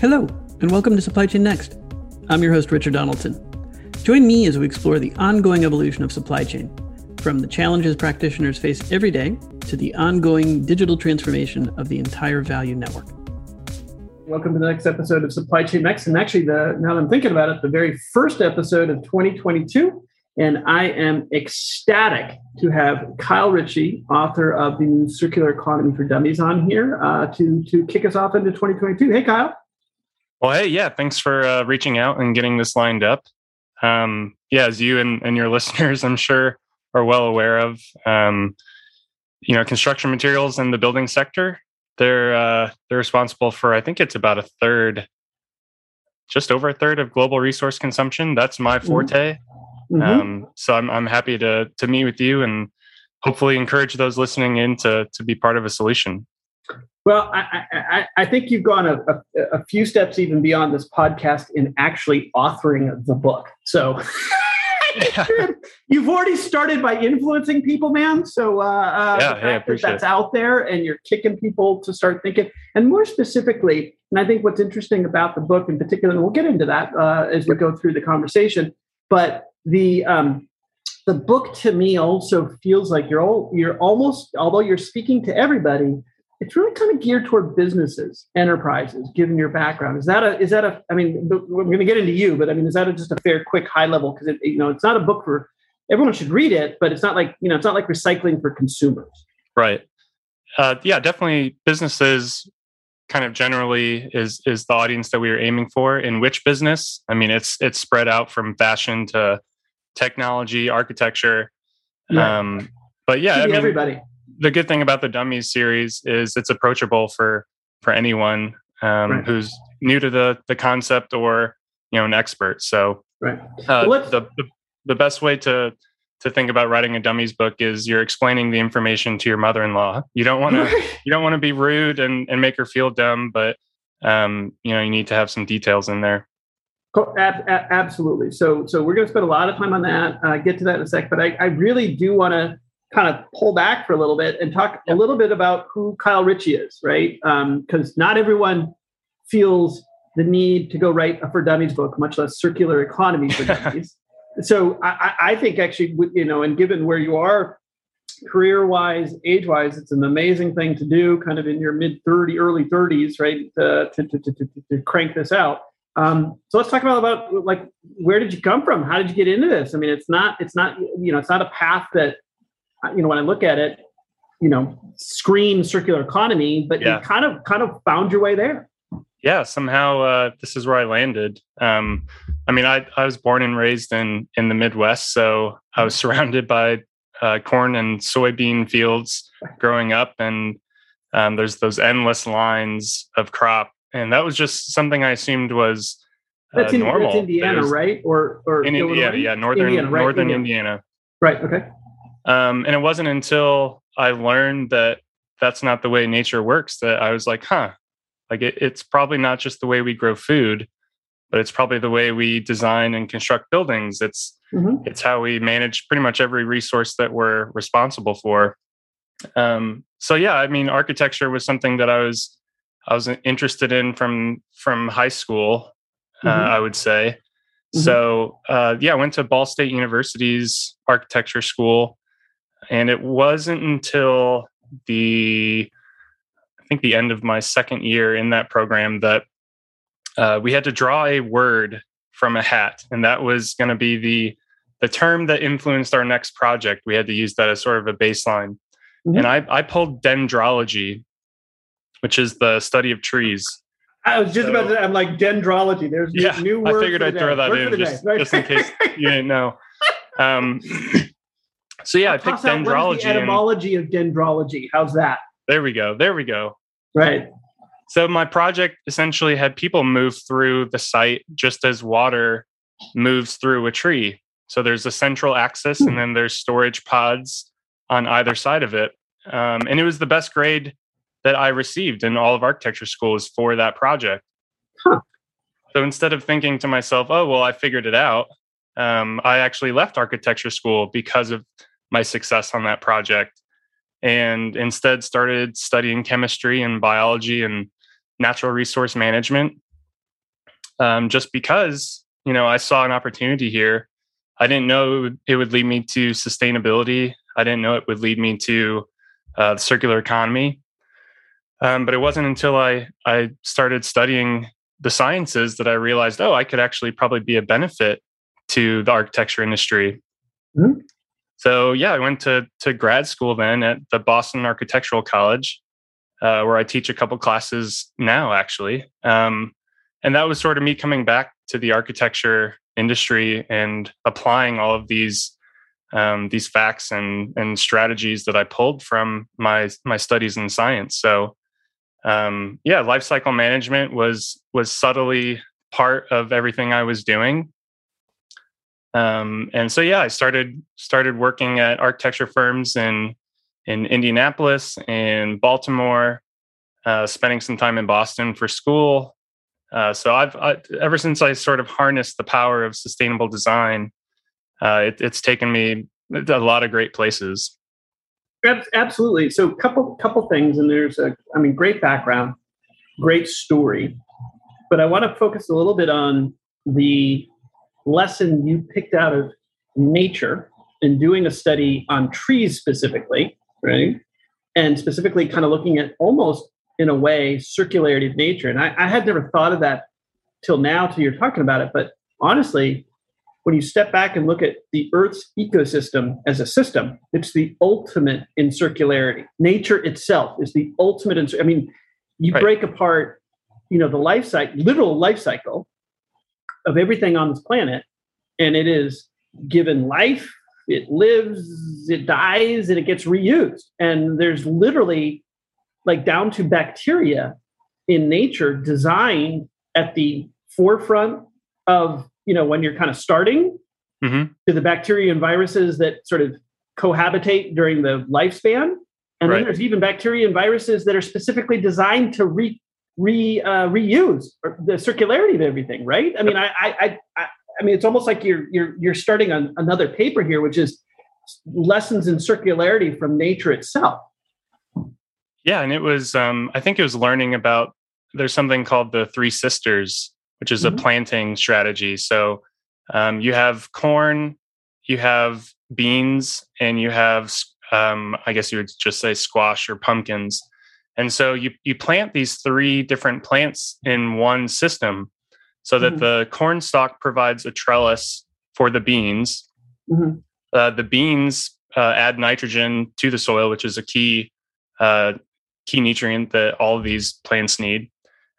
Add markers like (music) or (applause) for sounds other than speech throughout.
Hello, and welcome to Supply Chain Next. I'm your host, Richard Donaldson. Join me as we explore the ongoing evolution of supply chain, from the challenges practitioners face every day to the ongoing digital transformation of the entire value network. Welcome to the next episode of Supply Chain Next. And actually, the now that I'm thinking about it, the very first episode of 2022. And I am ecstatic to have Kyle Ritchie, author of the Circular Economy for Dummies, on here uh, to, to kick us off into 2022. Hey, Kyle. Well, hey, yeah, thanks for uh, reaching out and getting this lined up. Um, yeah, as you and, and your (laughs) listeners, I'm sure, are well aware of, um, you know, construction materials in the building sector. They're uh, they're responsible for, I think it's about a third, just over a third of global resource consumption. That's my mm-hmm. forte. Mm-hmm. Um, so I'm I'm happy to to meet with you and hopefully encourage those listening in to to be part of a solution. Well, I, I, I, think you've gone a, a, a, few steps even beyond this podcast in actually authoring the book. So (laughs) (laughs) you've already started by influencing people, man. So uh, uh, yeah, hey, that that's out there and you're kicking people to start thinking. And more specifically, and I think what's interesting about the book in particular, and we'll get into that uh, as we go through the conversation, but the um, the book to me also feels like you're all you're almost although you're speaking to everybody it's really kind of geared toward businesses, enterprises, given your background. Is that a, is that a, I mean, we're going to get into you, but I mean, is that a, just a fair, quick, high level? Because it, you know, it's not a book for everyone should read it, but it's not like, you know, it's not like recycling for consumers. Right. Uh, yeah, definitely businesses kind of generally is, is the audience that we are aiming for in which business. I mean, it's, it's spread out from fashion to technology, architecture. Yeah. Um, but yeah, I mean, everybody the good thing about the dummies series is it's approachable for for anyone um, right. who's new to the the concept or you know an expert. So right. Uh, the, the the best way to to think about writing a dummies book is you're explaining the information to your mother-in-law. You don't want to you don't want to be rude and and make her feel dumb, but um, you know you need to have some details in there. Absolutely. So so we're going to spend a lot of time on that. Uh, get to that in a sec, but I, I really do want to kind of pull back for a little bit and talk a little bit about who Kyle Ritchie is, right? Because um, not everyone feels the need to go write a for dummies book, much less circular economy for (laughs) dummies. so I, I, think actually, you know, and given where you are career wise, age wise, it's an amazing thing to do kind of in your mid 30, early 30s, right? To, to, to, to, to crank this out. Um, so let's talk about, about like where did you come from? How did you get into this? I mean, it's not it's not you know it's not a path that you know, when I look at it, you know, scream circular economy, but yeah. you kind of kind of found your way there. Yeah, somehow uh, this is where I landed. Um, I mean, I I was born and raised in in the Midwest, so I was surrounded by uh, corn and soybean fields growing up, and um, there's those endless lines of crop, and that was just something I assumed was uh, that's in, normal. That's Indiana, right? Or or in Indiana, yeah, northern Indiana, right? northern Indiana. Indiana. Right. Okay. Um, and it wasn't until I learned that that's not the way nature works that I was like, huh, like it, it's probably not just the way we grow food, but it's probably the way we design and construct buildings. It's mm-hmm. it's how we manage pretty much every resource that we're responsible for. Um, so yeah, I mean, architecture was something that I was I was interested in from from high school. Uh, mm-hmm. Uh, I would say. Mm-hmm. So uh, yeah, I went to Ball State University's architecture school, and it wasn't until the I think the end of my second year in that program that uh, we had to draw a word from a hat, and that was going to be the the term that influenced our next project. We had to use that as sort of a baseline, mm-hmm. and I I pulled dendrology, which is the study of trees. I was just so, about to. I'm like dendrology. There's yeah, new word. I figured I'd throw that word in just, just in case (laughs) you didn't know. Um, (laughs) so yeah, I picked dendrology. the etymology and, of dendrology. How's that? There we go. There we go. Right. So my project essentially had people move through the site just as water moves through a tree. So there's a central axis, hmm. and then there's storage pods on either side of it. Um, and it was the best grade that I received in all of architecture schools for that project. Huh. So instead of thinking to myself, "Oh, well, I figured it out," um, I actually left architecture school because of my success on that project and instead started studying chemistry and biology and natural resource management um, just because you know I saw an opportunity here. I didn't know it would, lead me to sustainability. I didn't know it would lead me to uh, the circular economy. Um, but it wasn't until I I started studying the sciences that I realized, oh, I could actually probably be a benefit to the architecture industry. Mm-hmm. So yeah, I went to to grad school then at the Boston Architectural College, uh, where I teach a couple classes now, actually. Um, and that was sort of me coming back to the architecture industry and applying all of these um, these facts and and strategies that I pulled from my my studies in science. So um, yeah, life cycle management was was subtly part of everything I was doing. Um, and so yeah, I started started working at architecture firms in in Indianapolis in Baltimore, uh, spending some time in Boston for school. Uh, so I've I, ever since I sort of harnessed the power of sustainable design, uh, it, it's taken me a lot of great places. Absolutely. So couple couple things, and there's a I mean great background, great story, but I want to focus a little bit on the lesson you picked out of nature in doing a study on trees specifically, right? And specifically, kind of looking at almost in a way circularity of nature. And I, I had never thought of that till now, till you're talking about it. But honestly, when you step back and look at the Earth's ecosystem as a system, it's the ultimate in circularity. Nature itself is the ultimate in. I mean, you right. break apart, you know, the life cycle, literal life cycle of everything on this planet, and it is given life, it lives, it dies, and it gets reused. And there's literally, like, down to bacteria in nature designed at the forefront of you know when you're kind of starting mm-hmm. to the bacteria and viruses that sort of cohabitate during the lifespan and right. then there's even bacteria and viruses that are specifically designed to re, re uh, reuse the circularity of everything right i mean I, I i i mean it's almost like you're you're you're starting on another paper here which is lessons in circularity from nature itself yeah and it was um i think it was learning about there's something called the three sisters which is mm-hmm. a planting strategy. So um, you have corn, you have beans, and you have, um, I guess you would just say squash or pumpkins. And so you, you plant these three different plants in one system so that mm-hmm. the corn stalk provides a trellis for the beans. Mm-hmm. Uh, the beans uh, add nitrogen to the soil, which is a key uh, key nutrient that all of these plants need.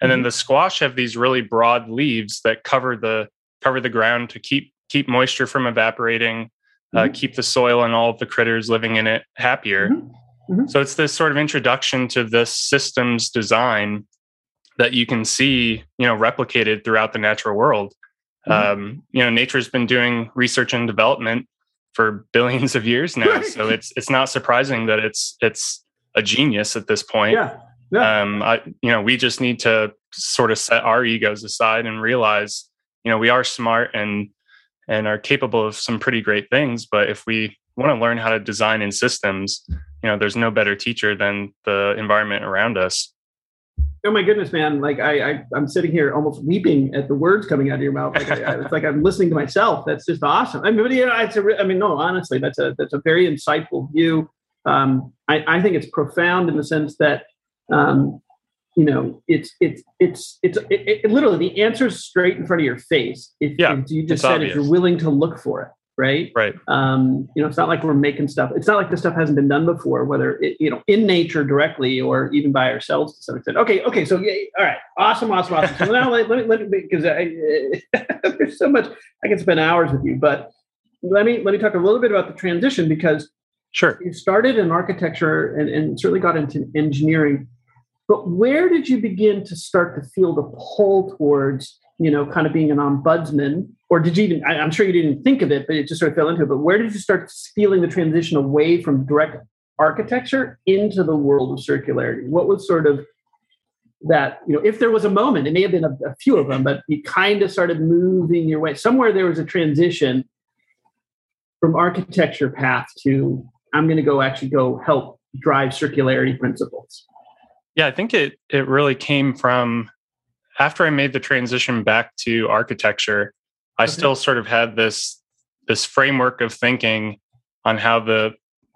And then mm-hmm. the squash have these really broad leaves that cover the cover the ground to keep keep moisture from evaporating, uh, mm-hmm. uh, keep the soil and all of the critters living in it happier. Mm-hmm. So it's this sort of introduction to this systems design that you can see, you know, replicated throughout the natural world. Mm-hmm. Um, you know, nature's been doing research and development for (laughs) billions of years now, so it's it's not surprising that it's it's a genius at this point. Yeah. Yeah. Um, I, you know, we just need to sort of set our egos aside and realize, you know, we are smart and and are capable of some pretty great things. But if we want to learn how to design in systems, you know, there's no better teacher than the environment around us. Oh my goodness, man! Like I, I am sitting here almost weeping at the words coming out of your mouth. Like I, it's like I'm listening to myself. That's just awesome. I mean, but, you know, it's a, I mean, no, honestly, that's a that's a very insightful view. Um, I, I think it's profound in the sense that um, you know, it's it's it's it's it, it, literally the answer is straight in front of your face. If, yeah, if you just said obvious. if you're willing to look for it, right? Right. Um, you know, it's not like we're making stuff. It's not like this stuff hasn't been done before, whether it, you know, in nature directly or even by ourselves to some extent. Okay, okay, so yeah, all right, awesome, awesome, awesome. So now let, let me let me because (laughs) there's so much I can spend hours with you, but let me let me talk a little bit about the transition because sure you started in architecture and, and certainly got into engineering but where did you begin to start to feel the pull towards, you know, kind of being an ombudsman? Or did you even, I, am sure you didn't think of it, but it just sort of fell into it. But where did you start feeling the transition away from direct architecture into the world of circularity? What was sort of that, you know, if there was a moment, it may have been a, a few of them, but you kind of started moving your way. Somewhere there was a transition from architecture path to I'm going to go actually go help drive circularity principles. Yeah, I think it it really came from after I made the transition back to architecture, I okay. still sort of had this this framework of thinking on how the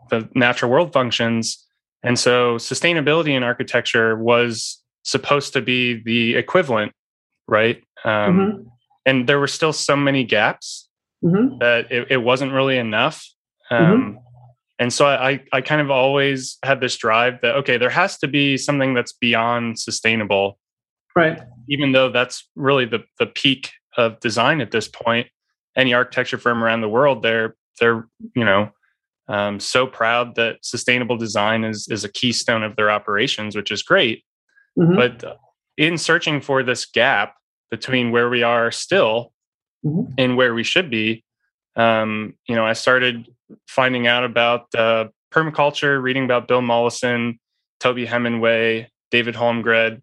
the natural world functions. And so sustainability in architecture was supposed to be the equivalent, right? Um, mm-hmm. And there were still so many gaps mm-hmm. that it, it, wasn't really enough. Um, mm-hmm. And so I, I kind of always had this drive that, okay, there has to be something that's beyond sustainable. Right. Even though that's really the, the peak of design at this point. Any architecture firm around the world, they're, they're, you know, um, so proud that sustainable design is is a keystone of their operations, which is great. Mm-hmm. But in searching for this gap between where we are still mm-hmm. and where we should be, um, you know, I started finding out about uh, permaculture, reading about Bill Mollison, Toby Hemenway, David Holmgren,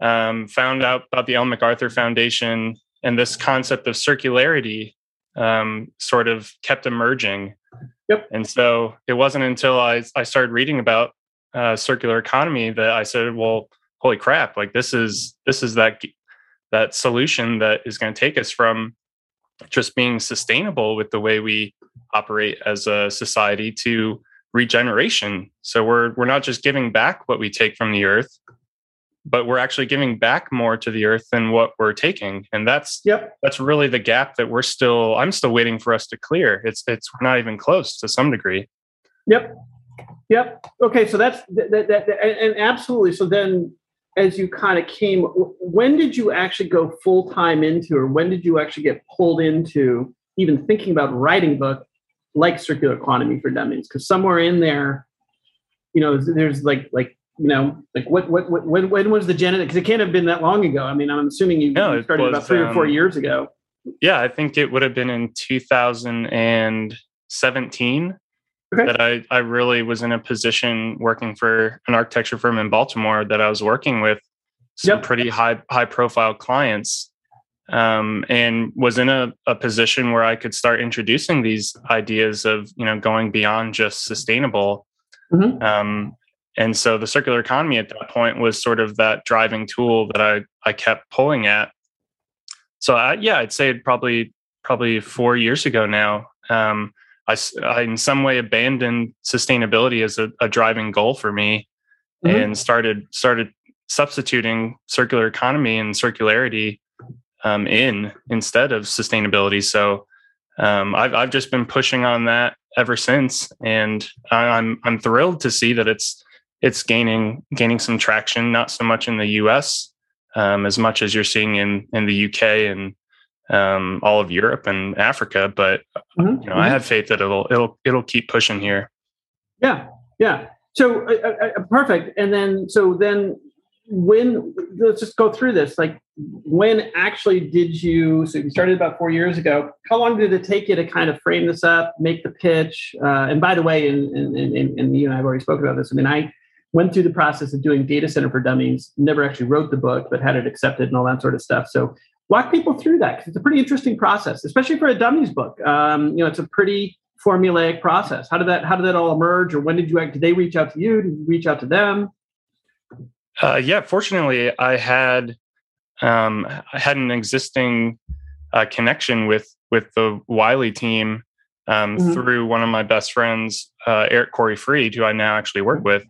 um, found out about the Ellen MacArthur Foundation and this concept of circularity um, sort of kept emerging. Yep. And so it wasn't until I, I started reading about uh, circular economy that I said, well, holy crap, like this is this is that that solution that is going to take us from just being sustainable with the way we operate as a society to regeneration. So we're we're not just giving back what we take from the earth, but we're actually giving back more to the earth than what we're taking. And that's yep. that's really the gap that we're still i'm still waiting for us to clear. It's it's we're not even close to some degree. Yep. Yep. Okay so that's that, that, that and absolutely. So then as you kind of came when did you actually go full time into or when did you actually get pulled into even thinking about writing book like circular economy for dummies? Because somewhere in there you know there's like like you know, like what, what, what when, when was the genesis? Because it can't have been that long ago. I mean, I'm assuming you, no, started was, about three um, or four um, years ago. Yeah, I think it would have been in 2017 okay. that I, I really was in a position working for an architecture firm in Baltimore that I was working with some yep. pretty high high profile clients um, and was in a, a position where I could start introducing these ideas of you know going beyond just sustainable Mm-hmm. Um, and so the circular economy at that point was sort of that driving tool that I, I kept pulling at. So I, yeah, I'd say probably probably four years ago now. Um, I, I, in some way abandoned sustainability as a, a driving goal for me, mm-hmm. and started started substituting circular economy and circularity um, in instead of sustainability. So um, I've I've just been pushing on that ever since, and I'm I'm thrilled to see that it's it's gaining gaining some traction, not so much in the U.S. Um, as much as you're seeing in in the U.K. and um, all of Europe and Africa. But mm-hmm. you know, mm-hmm. I have faith that it'll it'll it'll keep pushing here. Yeah, yeah. So uh, uh, uh, perfect. And then so then when let's just go through this. Like when actually did you? So you started about four years ago. How long did it take you to kind of frame this up, make the pitch? Uh, and by the way, and, and, and, and you and I have already spoken about this. I mean, I went through the process of doing data center for dummies never actually wrote the book but had it accepted and all that sort of stuff. So walk people through that because it's a pretty interesting process especially for a dummies book. Um, you know it's a pretty formulaic process. How did that how did that all emerge or when did you did they reach out to you? Did you reach out to them? Uh, yeah fortunately i had um, i had an existing uh, connection with with the wiley team um, mm-hmm. through one of my best friends uh, eric corey freed who i now actually work with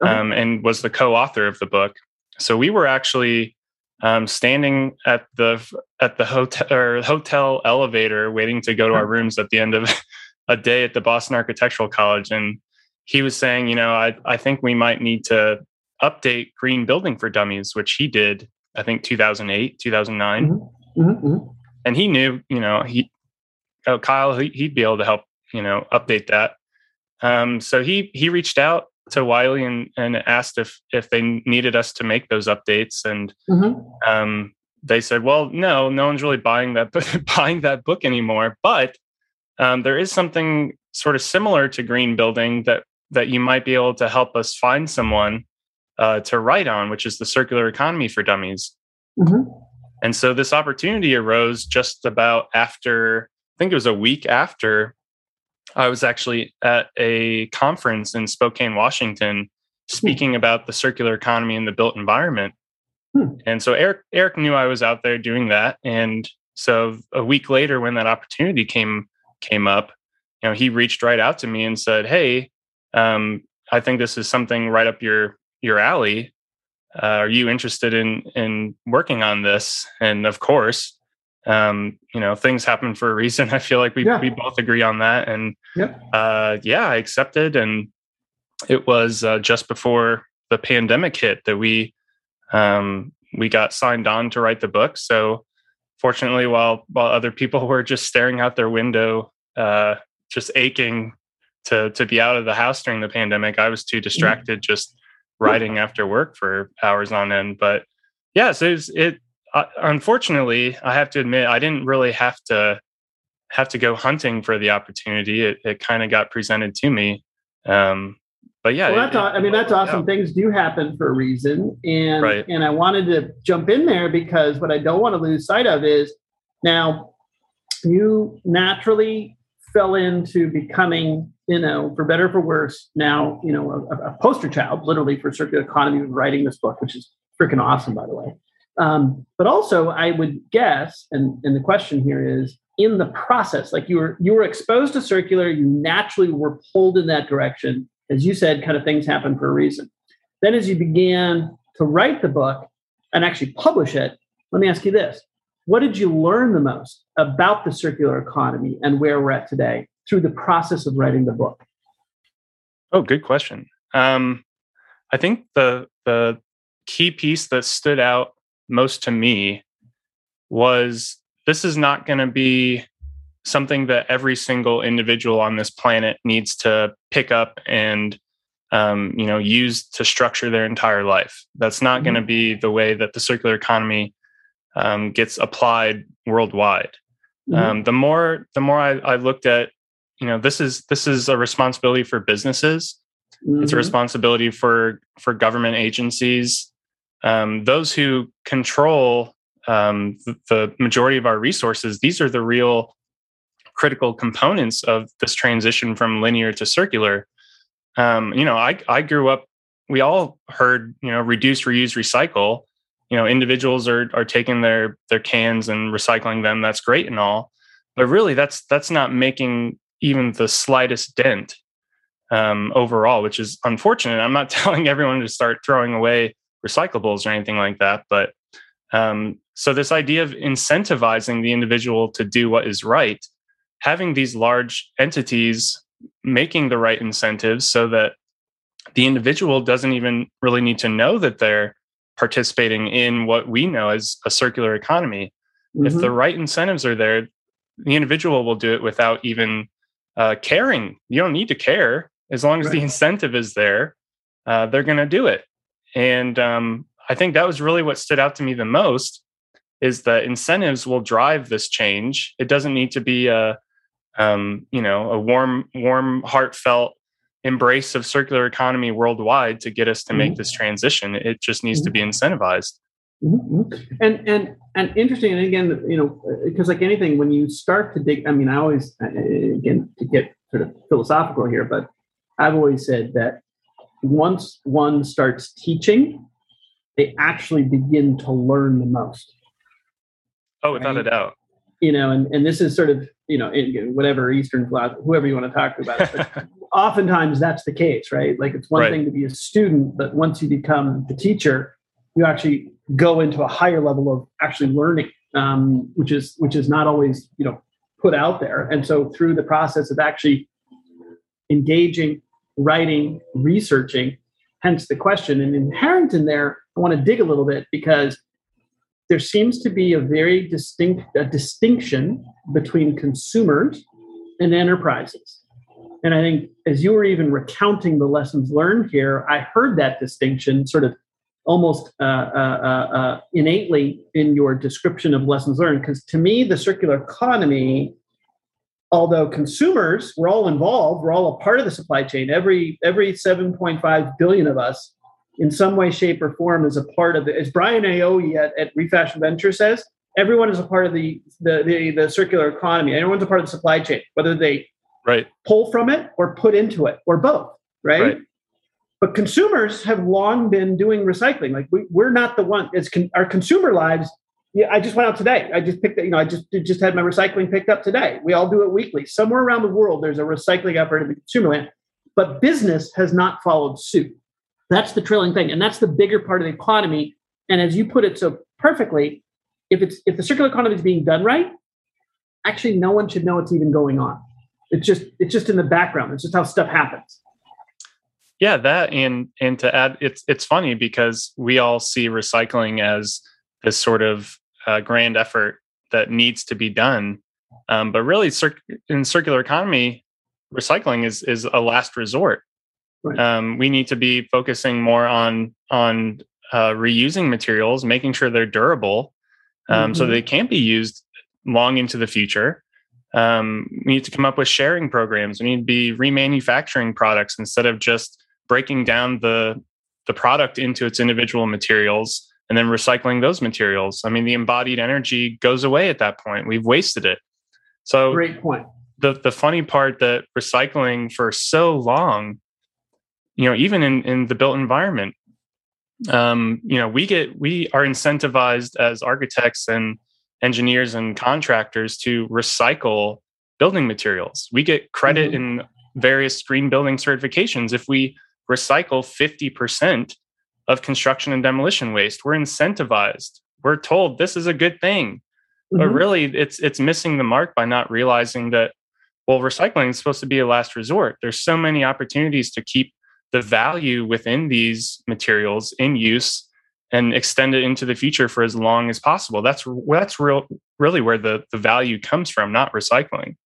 um, and was the co-author of the book. So we were actually um, standing at the at the hotel or hotel elevator, waiting to go to our rooms at the end of a day at the Boston Architectural College, and he was saying, you know, I I think we might need to update Green Building for Dummies, which he did, I think 2008, 2009, mm-hmm. Mm-hmm. mm-hmm. and he knew, you know, he oh, Kyle, he, would be able to help, you know, update that. Um, so he he reached out to Wiley and, and asked if if they needed us to make those updates, and mm-hmm. um, they said, "Well, no, no one's really buying that (laughs) buying that book anymore." But um, there is something sort of similar to Green Building that that you might be able to help us find someone uh, to write on, which is the circular economy for dummies. Mm-hmm. And so this opportunity arose just about after, I think it was a week after I was actually at a conference in Spokane, Washington, hmm. speaking about the circular economy and the built environment. Hmm. And so Eric Eric knew I was out there doing that, and so a week later, when that opportunity came came up, you know, he reached right out to me and said, "Hey, um, I think this is something right up your your alley. Uh, are you interested in in working on this?" And of course, um, you know, things happen for a reason. (laughs) I feel like we yeah. we both agree on that, and yep. uh, yeah, I accepted. And it was uh, just before the pandemic hit that we um, we got signed on to write the book. So fortunately, while while other people (laughs) were just staring out their window, uh, just aching to to be out of the house during the pandemic, I was too mm-hmm. distracted just writing after work for hours on end. But yes, it, was, it unfortunately, I have to admit, I didn't really have to have to go hunting for the opportunity. It, it kind of got presented to me. Um, but yeah, well, that's it, I mean, that's awesome. Things do happen for a reason, and right. and I wanted to jump in there because what I don't want to lose sight of is now you naturally fell into becoming, you know, for better for worse, now you know a, a poster child, literally for circular economy, writing this book, which is freaking awesome, by the way. Um, but also, I would guess, and and the question here is, in the process, like you were you were exposed to circular, you naturally were pulled in that direction as you said, kind of things happen for a reason. Then, as you began to write the book and actually publish it, let me ask you this What did you learn the most about the circular economy and where we're at today through the process of writing the book? Oh, good question. Um, I think the the key piece that stood out most to me was this is not going to be something that every single individual on this planet needs to pick up and um, you know use to structure their entire life that's not mm-hmm. going to be the way that the circular economy um, gets applied worldwide mm-hmm. um, the more the more I, I, looked at you know this is this is a responsibility for businesses mm-hmm. it's a mm-hmm. responsibility for for government agencies um, those who control um, the, majority of our resources these are the real critical components of this transition from linear to circular. Um, you know, I, I grew up, we all heard, you know, reduce, reuse, recycle. You know, individuals are are taking their their cans and recycling them. That's great and all, but really, that's that's not making even the slightest dent um, overall, which is unfortunate. I'm not (laughs) telling everyone to start throwing away recyclables or anything like that, but um, so this idea of incentivizing the individual to do what is right having these large entities making the right incentives so that the individual doesn't even really need to know that they're participating in what we know as a circular economy. Mm-hmm. If the right incentives are there, the individual will do it without even uh, caring. You don't need to care as long as right. the incentive is there. Uh, they're going to do it, and um, I think that was really what stood out to me the most. Is that incentives will drive this change. It doesn't need to be a um, you know, a warm, warm, heartfelt embrace of circular economy worldwide to get us to make mm-hmm. this transition. It just needs mm-hmm. to be mm-hmm. incentivized. Mm-hmm. And and and interesting. And again, you know, because like anything, when you start to dig, I mean, I always again to get sort of philosophical here, but I've always said that once one starts teaching, they actually begin to learn the most. Oh, without right? a doubt you know, and, and this is sort of, you know, in, whatever Eastern philosophy, whoever you want to talk to about it. But (laughs) oftentimes that's the case, right? Like it's one right. thing to be a student, but once you become the teacher, you actually go into a higher level of actually learning, um, which is which is not always, you know, put out there. And so through the process of actually engaging, writing, researching, hence the question. And inherent in there, I want to dig a little bit because there seems to be a very distinct a distinction between consumers and enterprises. And I think as you were even recounting the lessons learned here, I heard that distinction sort of almost uh, uh, uh, uh innately in your description of lessons learned. Because to me, the circular economy, although consumers, we're all involved, we're all a part of the supply chain. Every every 7.5 billion of us in some way, shape, or form is a part of it. As Brian Aoye at, at Refashion Venture says, everyone is a part of the, the, the, the, circular economy. Everyone's a part of the supply chain, whether they right. pull from it or put into it or both, right? right. but consumers have long been doing recycling. Like we, we're not the one. It's con- our consumer lives. Yeah, I just went out today. I just picked. You know, I just just had my recycling picked up today. We all do it weekly. Somewhere around the world, there's a recycling effort in the consumer land, but business has not followed suit. That's the trailing thing, and that's the bigger part of the economy. And as you put it so perfectly, if it's if the circular economy is being done right, actually no one should know it's even going on. It's just it's just in the background. It's just how stuff happens. Yeah, that and and to add, it's it's funny because we all see recycling as this sort of uh, grand effort that needs to be done, um, but really, cir- in circular economy, recycling is is a last resort. Right. Um, we need to be focusing more on on uh, reusing materials, making sure they're durable, um, mm-hmm. so they can't be used long into the future. Um, we need to come up with sharing programs. We need to be remanufacturing products instead of just breaking down the the product into its individual materials and then recycling those materials. I mean, the embodied energy goes away at that point. We've wasted it. So great point. The the funny part that recycling for so long, you know, even in in the built environment, um, you know, we get we are incentivized as architects and engineers and contractors to recycle building materials. We get credit mm-hmm. in various green building certifications if we recycle 50% of construction and demolition waste. We're incentivized. We're told this is a good thing. Mm-hmm. But really it's it's missing the mark by not realizing that well recycling is supposed to be a last resort. There's so many opportunities to keep the value within these materials in use and extend it into the future for as long as possible. That's that's real really where the the value comes from, not recycling.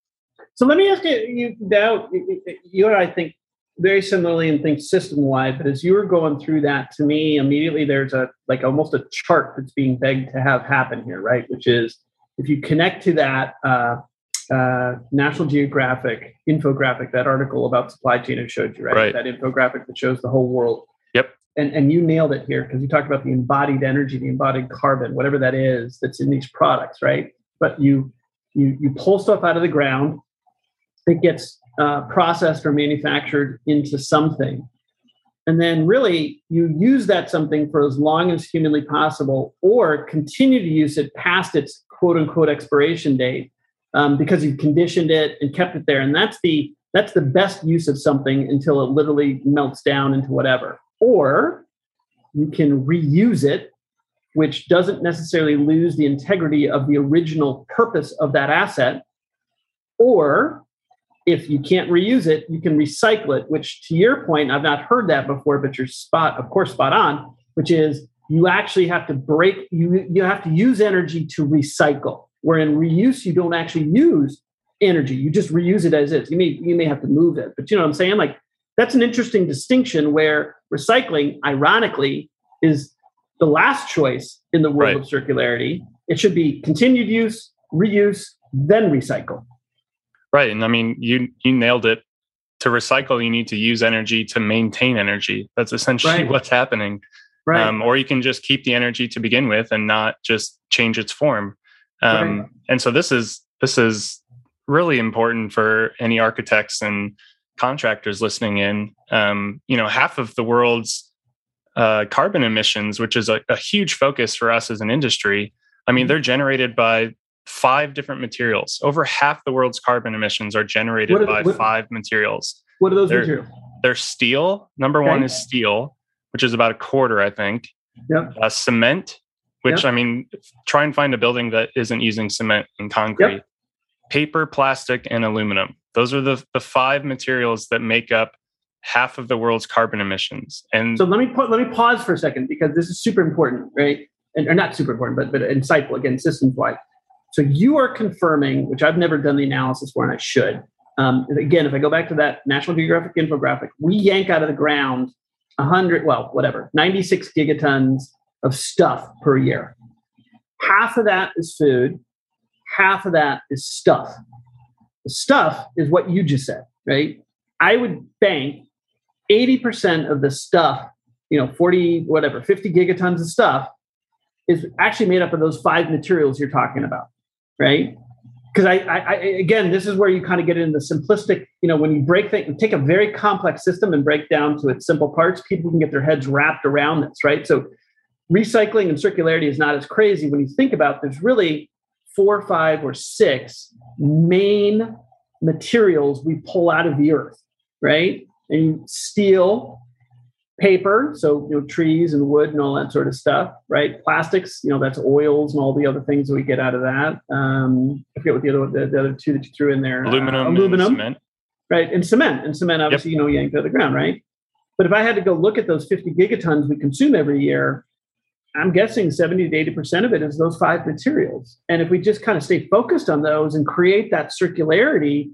So let me ask you, you now you and I think very similarly and think system wide, but as you were going through that, to me immediately there's a like almost a chart that's being begged to have happen here, right? Which is if you connect to that uh, uh, National Geographic infographic, that article about supply chain I showed you, right? right? That infographic that shows the whole world. Yep. And and you nailed it here because you talked about the embodied energy, the embodied carbon, whatever that is that's in these products, right? But you you you pull stuff out of the ground, it gets uh, processed or manufactured into something. And then, really, you use that something for as long as humanly possible, or continue to use it past its quote unquote expiration date um, because you've conditioned it and kept it there. And that's the that's the best use of something until it literally melts down into whatever. Or you can reuse it, which doesn't necessarily lose the integrity of the original purpose of that asset. Or if you can't reuse it, you can recycle it, which to your point, I've not heard that before, but you're spot, of course, spot on, which is you actually have to break, you, you have to use energy to recycle. Where in reuse, you don't actually use energy. You just reuse it as is. You may, you may have to move it, but you know what I'm saying? Like that's an interesting distinction where recycling, ironically, is the last choice in the world right. of circularity. It should be continued use, reuse, then recycle. Right. And I mean, you you nailed it. To recycle, you need to use energy to maintain energy. That's essentially right. (laughs) what's happening. Right. Um, or you can just keep the energy to begin with and not just change its form. Um, right. And so this is this is really important for any architects and contractors listening in. Um, you know, half of the world's uh, carbon emissions, which is a, a, huge focus for us as an industry. I mean, mm-hmm. they're generated by five different materials. Over half the world's carbon emissions are generated are, by what, five materials. What are those they're, materials? They're steel. Number okay. one is steel, which is about a quarter, I think. Yep. Uh, cement, which yep. I mean, try and find a building that isn't using cement and concrete. Yep. Paper, plastic, and aluminum. Those are the, the five materials that make up half of the world's carbon emissions. And so let me let me pause for a second because this is super important, right? And or not super important, but but insightful again, systems wide. So you are confirming, which I've never done the analysis for, and I should. Um, again, if I go back to that National Geographic infographic, we yank out of the ground 100, well, whatever, 96 gigatons of stuff per year. Half of that is food, half of that is stuff. The stuff is what you just said, right? I would bank 80% of the stuff, you know, 40, whatever, 50 gigatons of stuff is actually made up of those five materials you're talking about right? because I, I, again, this is where you kind of get into the simplistic. You know, when you break things, take a very complex system and break down to its simple parts, people can get their heads wrapped around this, right? So, recycling and circularity is not as crazy when you think about. There's really four, five, or six main materials we pull out of the earth, right? And steel, paper, so you know trees and wood and all that sort of stuff, right? Plastics, you know that's oils and all the other things that we get out of that. Um, I forget what the other the, the other two that you threw in there. Aluminum, uh, aluminum, cement. right? And cement, and cement obviously yep. you know yanked out of the ground, right? But if I had to go look at those 50 gigatons we consume every year, I'm guessing 70 to 80 percent of it is those five materials. And if we just kind of stay focused on those and create that circularity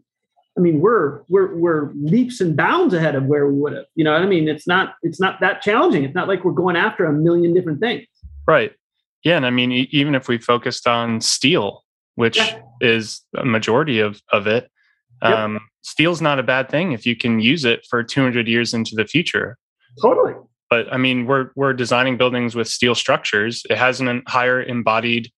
I mean, we're we're we're leaps and bounds ahead of where we would have. You know what I mean? It's not it's not that challenging. It's not like we're going after a million different things. Right. Yeah, and I mean, even if we focused on steel, which yeah. is a majority of of it, yep. um, steel's not a bad thing if you can use it for 200 years into the future. Totally. But I mean, we're we're designing buildings with steel structures. It has an higher embodied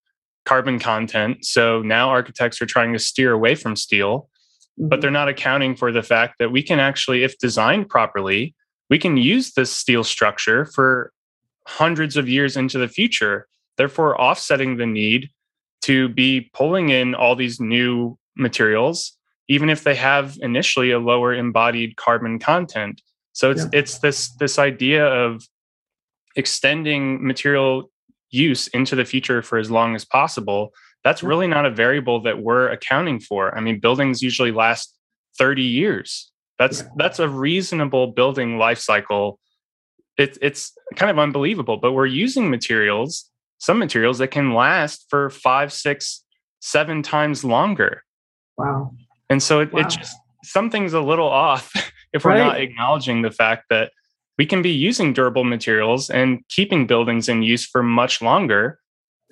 carbon content. So now architects are trying to steer away from steel but they're not accounting for the fact that we can actually, if designed properly, we can use this steel structure for hundreds of years into the future, therefore offsetting the need to be pulling in all these new materials, even if they have initially a lower embodied carbon content. So it's yeah. it's this this idea of extending material use into the future for as long as possible that's really not a variable that we're accounting for. I mean, buildings usually last 30 years. That's that's a reasonable building life cycle. It, it's kind of unbelievable, but we're using materials, some materials that can last for five, six, seven times longer. Wow. And so it, wow. it just something's a little off (laughs) if we're right. not acknowledging the fact that we can be using durable materials and keeping buildings in use for much longer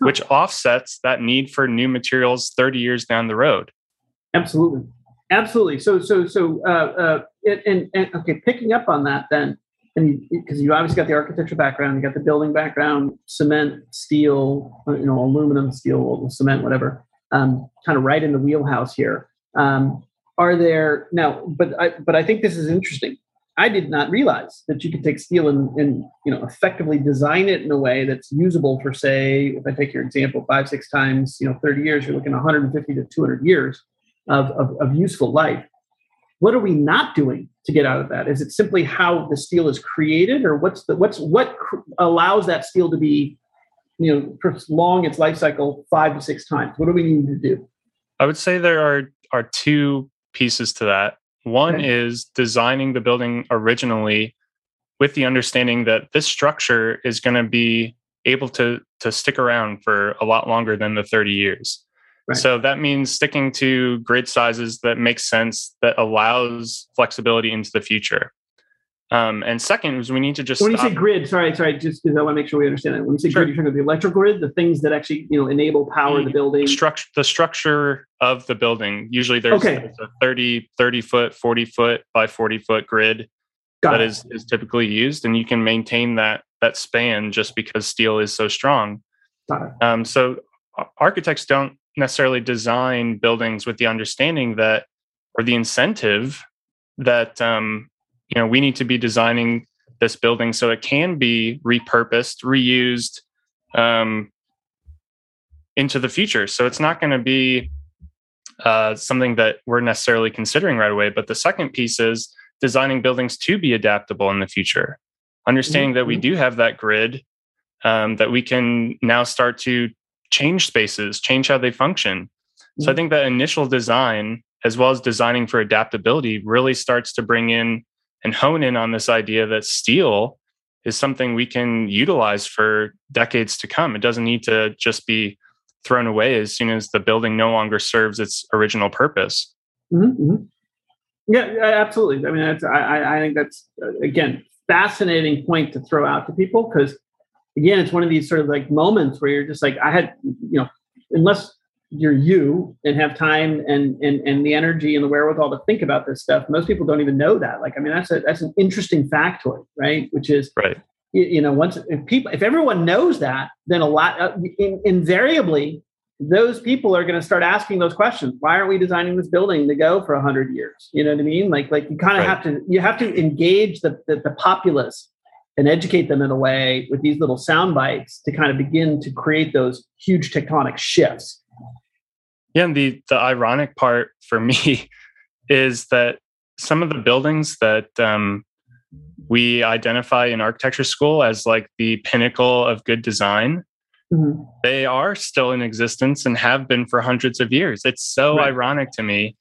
which offsets that need for new materials 30 years down the road. Absolutely. Absolutely. So, so, so, uh, uh, and, and, okay, picking up on that then, and because you, you, obviously got the architecture background, you got the building background, cement, steel, uh, you know, aluminum, steel, cement, whatever, um, kind of right in the wheelhouse here. Um, are there now? But I, but I think this is interesting. I did not realize that you could take steel and, and, you know effectively design it in a way that's usable for say if I take your example five six times you know 30 years you're looking 150 to 200 years of, of, of useful life. What are we not doing to get out of that? Is it simply how the steel is created, or what's the what's what cr- allows that steel to be you know prolong its life cycle five to six times? What do we need to do? I would say there are are two pieces to that. One okay. is designing the building originally with the understanding that this structure is going to be able to to stick around for a lot longer than the 30 years. Right. So that means sticking to grid sizes that make sense that allows flexibility into the future. Um, and second is we need to just when stop. you say grid, sorry, sorry, just because I want to make sure we understand that. When you say sure. grid, you're talking about the electrical grid, the things that actually you know enable power the, the building. Structure the structure of the building. Usually there's, okay. there's, a 30, 30 foot, 40 foot by 40 foot grid Got that is, is typically used, and you can maintain that that span just because steel is so strong. Um, so architects don't necessarily design buildings with the understanding that or the incentive that um, you know we need to be designing this building so it can be repurposed reused um, into the future so it's not going to be uh, something that we're necessarily considering right away but the second piece is designing buildings to be adaptable in the future understanding mm-hmm. that we mm-hmm. do have that grid um, that we can now start to change spaces change how they function mm-hmm. so i mm-hmm. think that initial design as well as designing for adaptability really starts to bring in and hone in on this idea that steel is something we can utilize for decades to come. It doesn't need to just be thrown away as soon as the building no longer serves its original purpose. Mm-hmm. mm-hmm. Yeah, absolutely. I mean, I, I think that's again fascinating point to throw out to people because again, it's one of these sort of like moments where you're just like, I had, you know, unless you're you and have time and, and and the energy and the wherewithal to think about this stuff most people don't even know that like i mean that's a that's an interesting factoid right which is right you, you know once if people if everyone knows that then a lot uh, in, invariably those people are going to start asking those questions. Why aren't we designing this building to go for hundred years? You know what I mean? Like, like you kind of right. have to you have to engage the, the, the populace and educate them in a way with these little sound bites to kind of begin to create those huge tectonic shifts. Yeah, and the the ironic part for (laughs) me is that some of the buildings that um, we identify in architecture school as like the pinnacle of good design mm-hmm. they are still in existence and have been for hundreds of years it's so right. ironic to me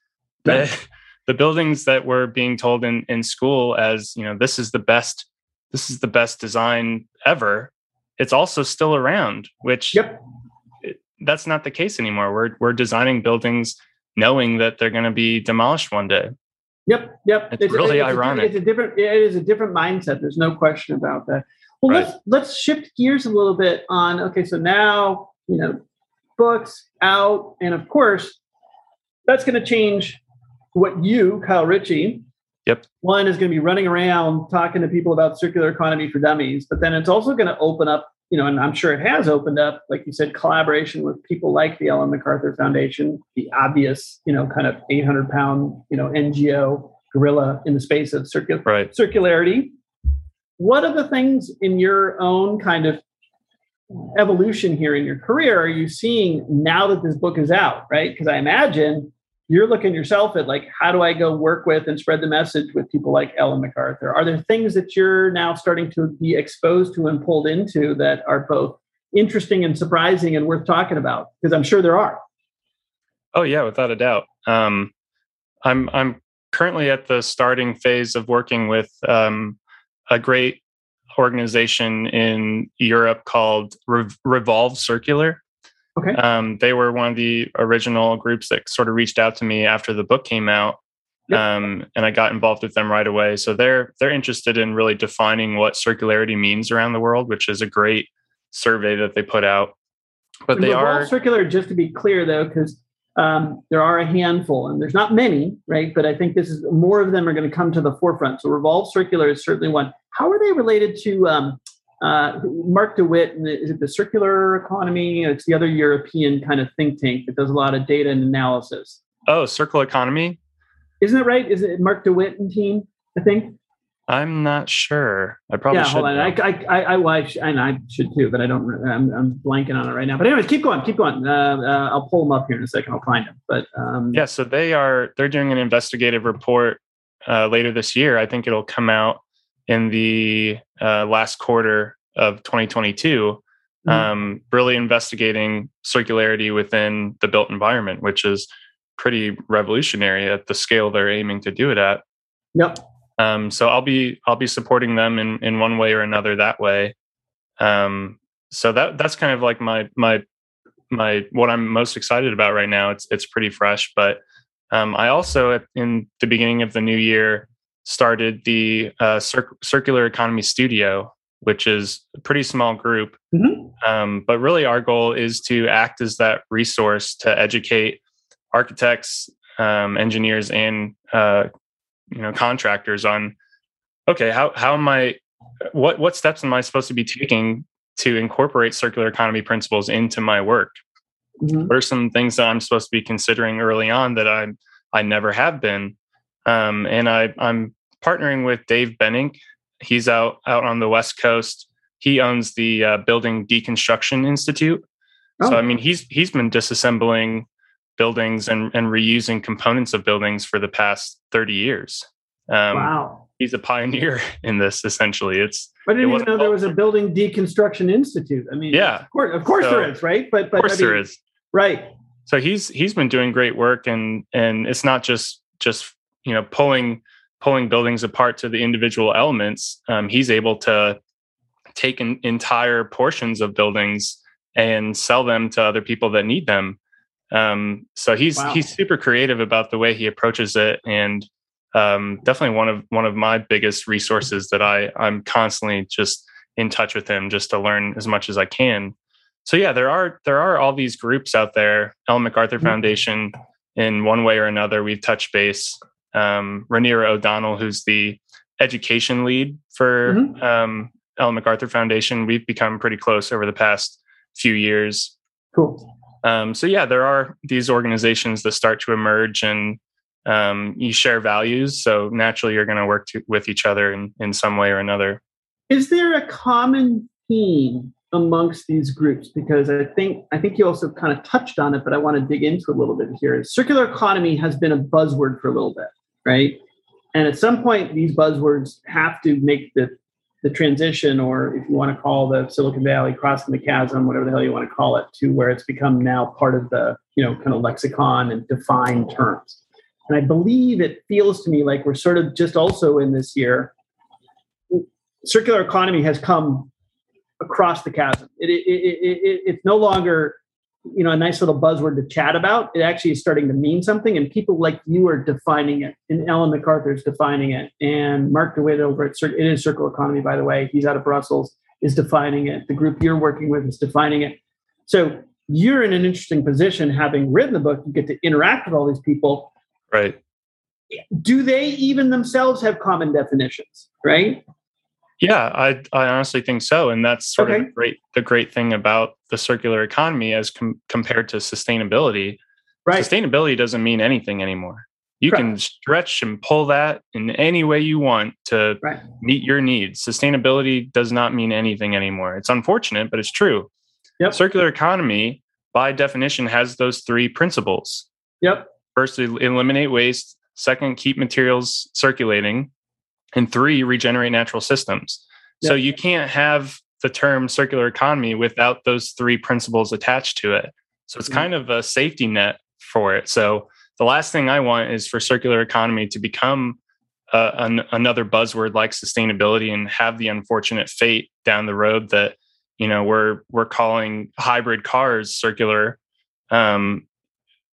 that right. (laughs) the buildings that were being told in, in school as you know this is the best this is the best design ever it's also still around which yep. That's not the case anymore we're, we're designing buildings knowing that they're going to be demolished one day Yep, yep. It's, it's really it's ironic. A, it's a different. It is a different mindset. There's no question about that. Well, right. let's let's shift gears a little bit on. Okay, so now you know, books out, and of course, that's going to change what you, Kyle Ritchie. Yep. One is going to be running around talking to people about circular economy for dummies, but then it's also going to open up you know, and I'm sure it has opened up, like you said, collaboration with people like the Ellen MacArthur Foundation, the obvious, you know, kind of 800 pound, you know, NGO gorilla in the space of circul- right. circularity. What are the things in your own kind of evolution here in your career are you seeing now that this book is out, right? Because I imagine you're looking yourself at like how do i go work with and spread the message with people like ellen macarthur? Are there things that you're now starting to be exposed to and pulled into that are both interesting and surprising and worth talking about? Because i'm sure there are. Oh yeah without a doubt. Um, i'm i'm currently at the starting phase of working with um, a great organization in europe called Re- revolve circular Okay. Um, they were one of the original groups that sort of reached out to me after the book came out. Yep. Um, and I got involved with them right away. So they're they're interested in really defining what circularity means around the world, which is a great survey that they put out. But and they are circular. Just to be clear, though, because um, there are a handful, and there's not many, right? But I think this is more of them are going to come to the forefront. So Revolve Circular is certainly one. How are they related to um, uh, Marc de Wit, is it the circular economy? It's the other European kind of think tank that does a lot of data and analysis. Oh, circular economy? Isn't it right? Is it Marc de Wit and team? I think. I'm not sure. I probably yeah. Should hold on. I, I, I, I, well, I sh- and I should too, but I don't. I'm, I'm blanking on it right now. But anyways, keep going. Keep going. Uh, uh, I'll pull them up here in a second. I'll find them. But um, yeah, so they are. They're doing an investigative report uh, later this year. I think it'll come out in the uh, last quarter of 2022, mm-hmm. um, really investigating circularity within the built environment, which is pretty revolutionary at the scale they're aiming to do it at. Yep. Um, so I'll be I'll be supporting them in in one way or another that way. Um, so that that's kind of like my my my what I'm most excited about right now. It's it's pretty fresh, but um, I also in the beginning of the new year started the uh, Cir- Circular Economy Studio, which is a pretty small group. Mm-hmm. Um, but really, our goal is to act as that resource to educate architects, um, engineers, and uh, you know contractors on okay, how how am I? What what steps am I supposed to be taking to incorporate circular economy principles into my work? Mm-hmm. What are some things that I'm supposed to be considering early on that I I never have been? Um, and I I'm partnering with Dave Bennink. He's out out on the West Coast. He owns the uh, Building Deconstruction Institute. Oh. So I mean, he's he's been disassembling buildings and and reusing components of buildings for the past thirty years. Um, wow. He's a pioneer (laughs) in this. Essentially, it's. I didn't even know there was a building deconstruction institute. I mean, yeah, of course, of course so, there is, right? But, but of course I mean, there is, right? So he's he's been doing great work, and and it's not just just you know pulling pulling buildings apart to the individual elements, um, he's able to take in, entire portions of buildings and sell them to other people that need them. Um, so he's wow. he's super creative about the way he approaches it, and um, definitely one of one of my biggest resources that I I'm constantly just in touch with him just to learn as much as I can. So yeah, there are there are all these groups out there. Ellen MacArthur mm-hmm. Foundation, in one way or another, we've touched base um, Rhaenyra O'Donnell, who's the education lead for mm-hmm. um, Ellen MacArthur Foundation. We've become pretty close over the past few years. Cool. Um, so yeah, there are these organizations that start to emerge and um, you share values. So naturally, you're going to work with each other in, in some way or another. Is there a common theme amongst these groups? Because I think I think you also kind of touched on it, but I want to dig into a little bit here. Circular economy has been a buzzword for a little bit, right? And at some point, these buzzwords have to make the the transition, or if you want to call the Silicon Valley crossing the chasm, whatever the hell you want to call it, to where it's become now part of the you know kind of lexicon and defined terms. And I believe it feels to me like we're sort of just also in this year, circular economy has come across the chasm. It, it, it, it's no longer you know a nice little buzzword to chat about. It actually is starting to mean something, and people like you are defining it. And Ellen MacArthur is defining it, and Marc de Wit over at it is Circle Economy, by the way. He's out of Brussels, is defining it. The group you're working with is defining it. So you're in an interesting position, having written the book. You get to interact with all these people Right. Do they even themselves have common definitions? Right. Yeah, I I honestly think so, and that's sort okay. of the great the great thing about the circular economy as com- compared to sustainability. Right. Sustainability doesn't mean anything anymore. You Correct. can stretch and pull that in any way you want to right. meet your needs. Sustainability does not mean anything anymore. It's unfortunate, but it's true. Yep. Circular economy, by definition, has those three principles. Yep. First, eliminate waste. Second, keep materials circulating. And three, regenerate natural systems. Yep. So you can't have the term circular economy without those three principles attached to it. So it's mm-hmm. kind of a safety net for it. So the last thing I want is for circular economy to become uh, an, another buzzword like sustainability and have the unfortunate fate down the road that you know we're we're calling hybrid cars circular um,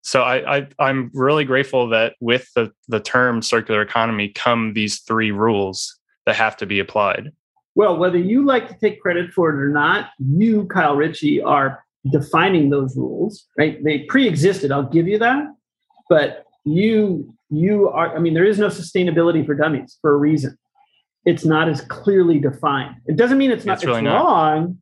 so I, I I'm really grateful that with the the term circular economy come these three rules that have to be applied. Well, whether you like to take credit for it or not, you, Kyle Ritchie, are defining those rules, right? They pre-existed. I'll give you that, but you you are. I mean, there is no sustainability for dummies for a reason. It's not as clearly defined. It doesn't mean it's not it's, really it's wrong, not.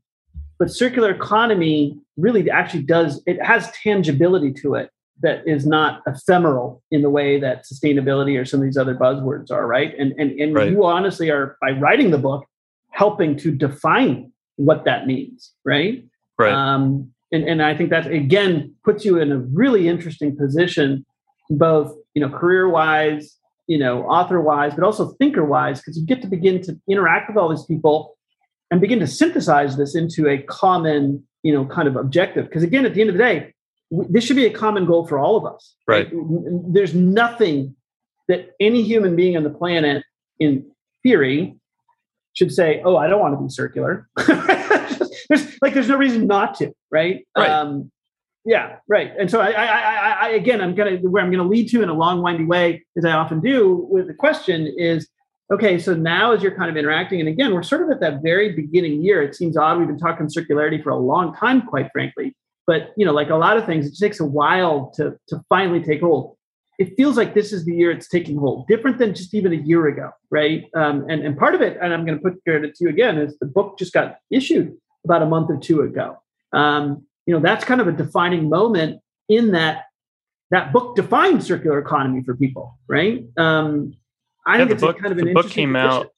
but circular economy really actually does. It has tangibility to it that is not ephemeral in the way that sustainability or some of these other buzzwords are, right? And and and right. you honestly are by writing the book helping to define what that means, right? Right. Um, and and I think that again puts you in a really interesting position, both you know career wise, you know author wise, but also thinker wise, because you get to begin to interact with all these people and begin to synthesize this into a common you know kind of objective. Because again, at the end of the day, this should be a common goal for all of us. Right. right. There's nothing that any human being on the planet, in theory, should say, "Oh, I don't want to be circular." (laughs) there's like there's no reason not to, right? Right. Um, yeah, right. And so I, I, I, I, again, I'm gonna where I'm gonna lead to in a long, windy way, as I often do with the question is, okay, so now as you're kind of interacting, and again, we're sort of at that very beginning year. It seems odd. We've been talking circularity for a long time, quite frankly but you know, like a lot of things, it takes a while to to finally take hold. It feels like this is the year it's taking hold, different than just even a year ago, right? Um, and and part of it, and I'm going to put credit to you again, is the book just got issued about a month or two ago. Um, you know, that's kind of a defining moment in that that book defined circular economy for people, right? Um, I yeah, think it's book, kind of an the book came position. out.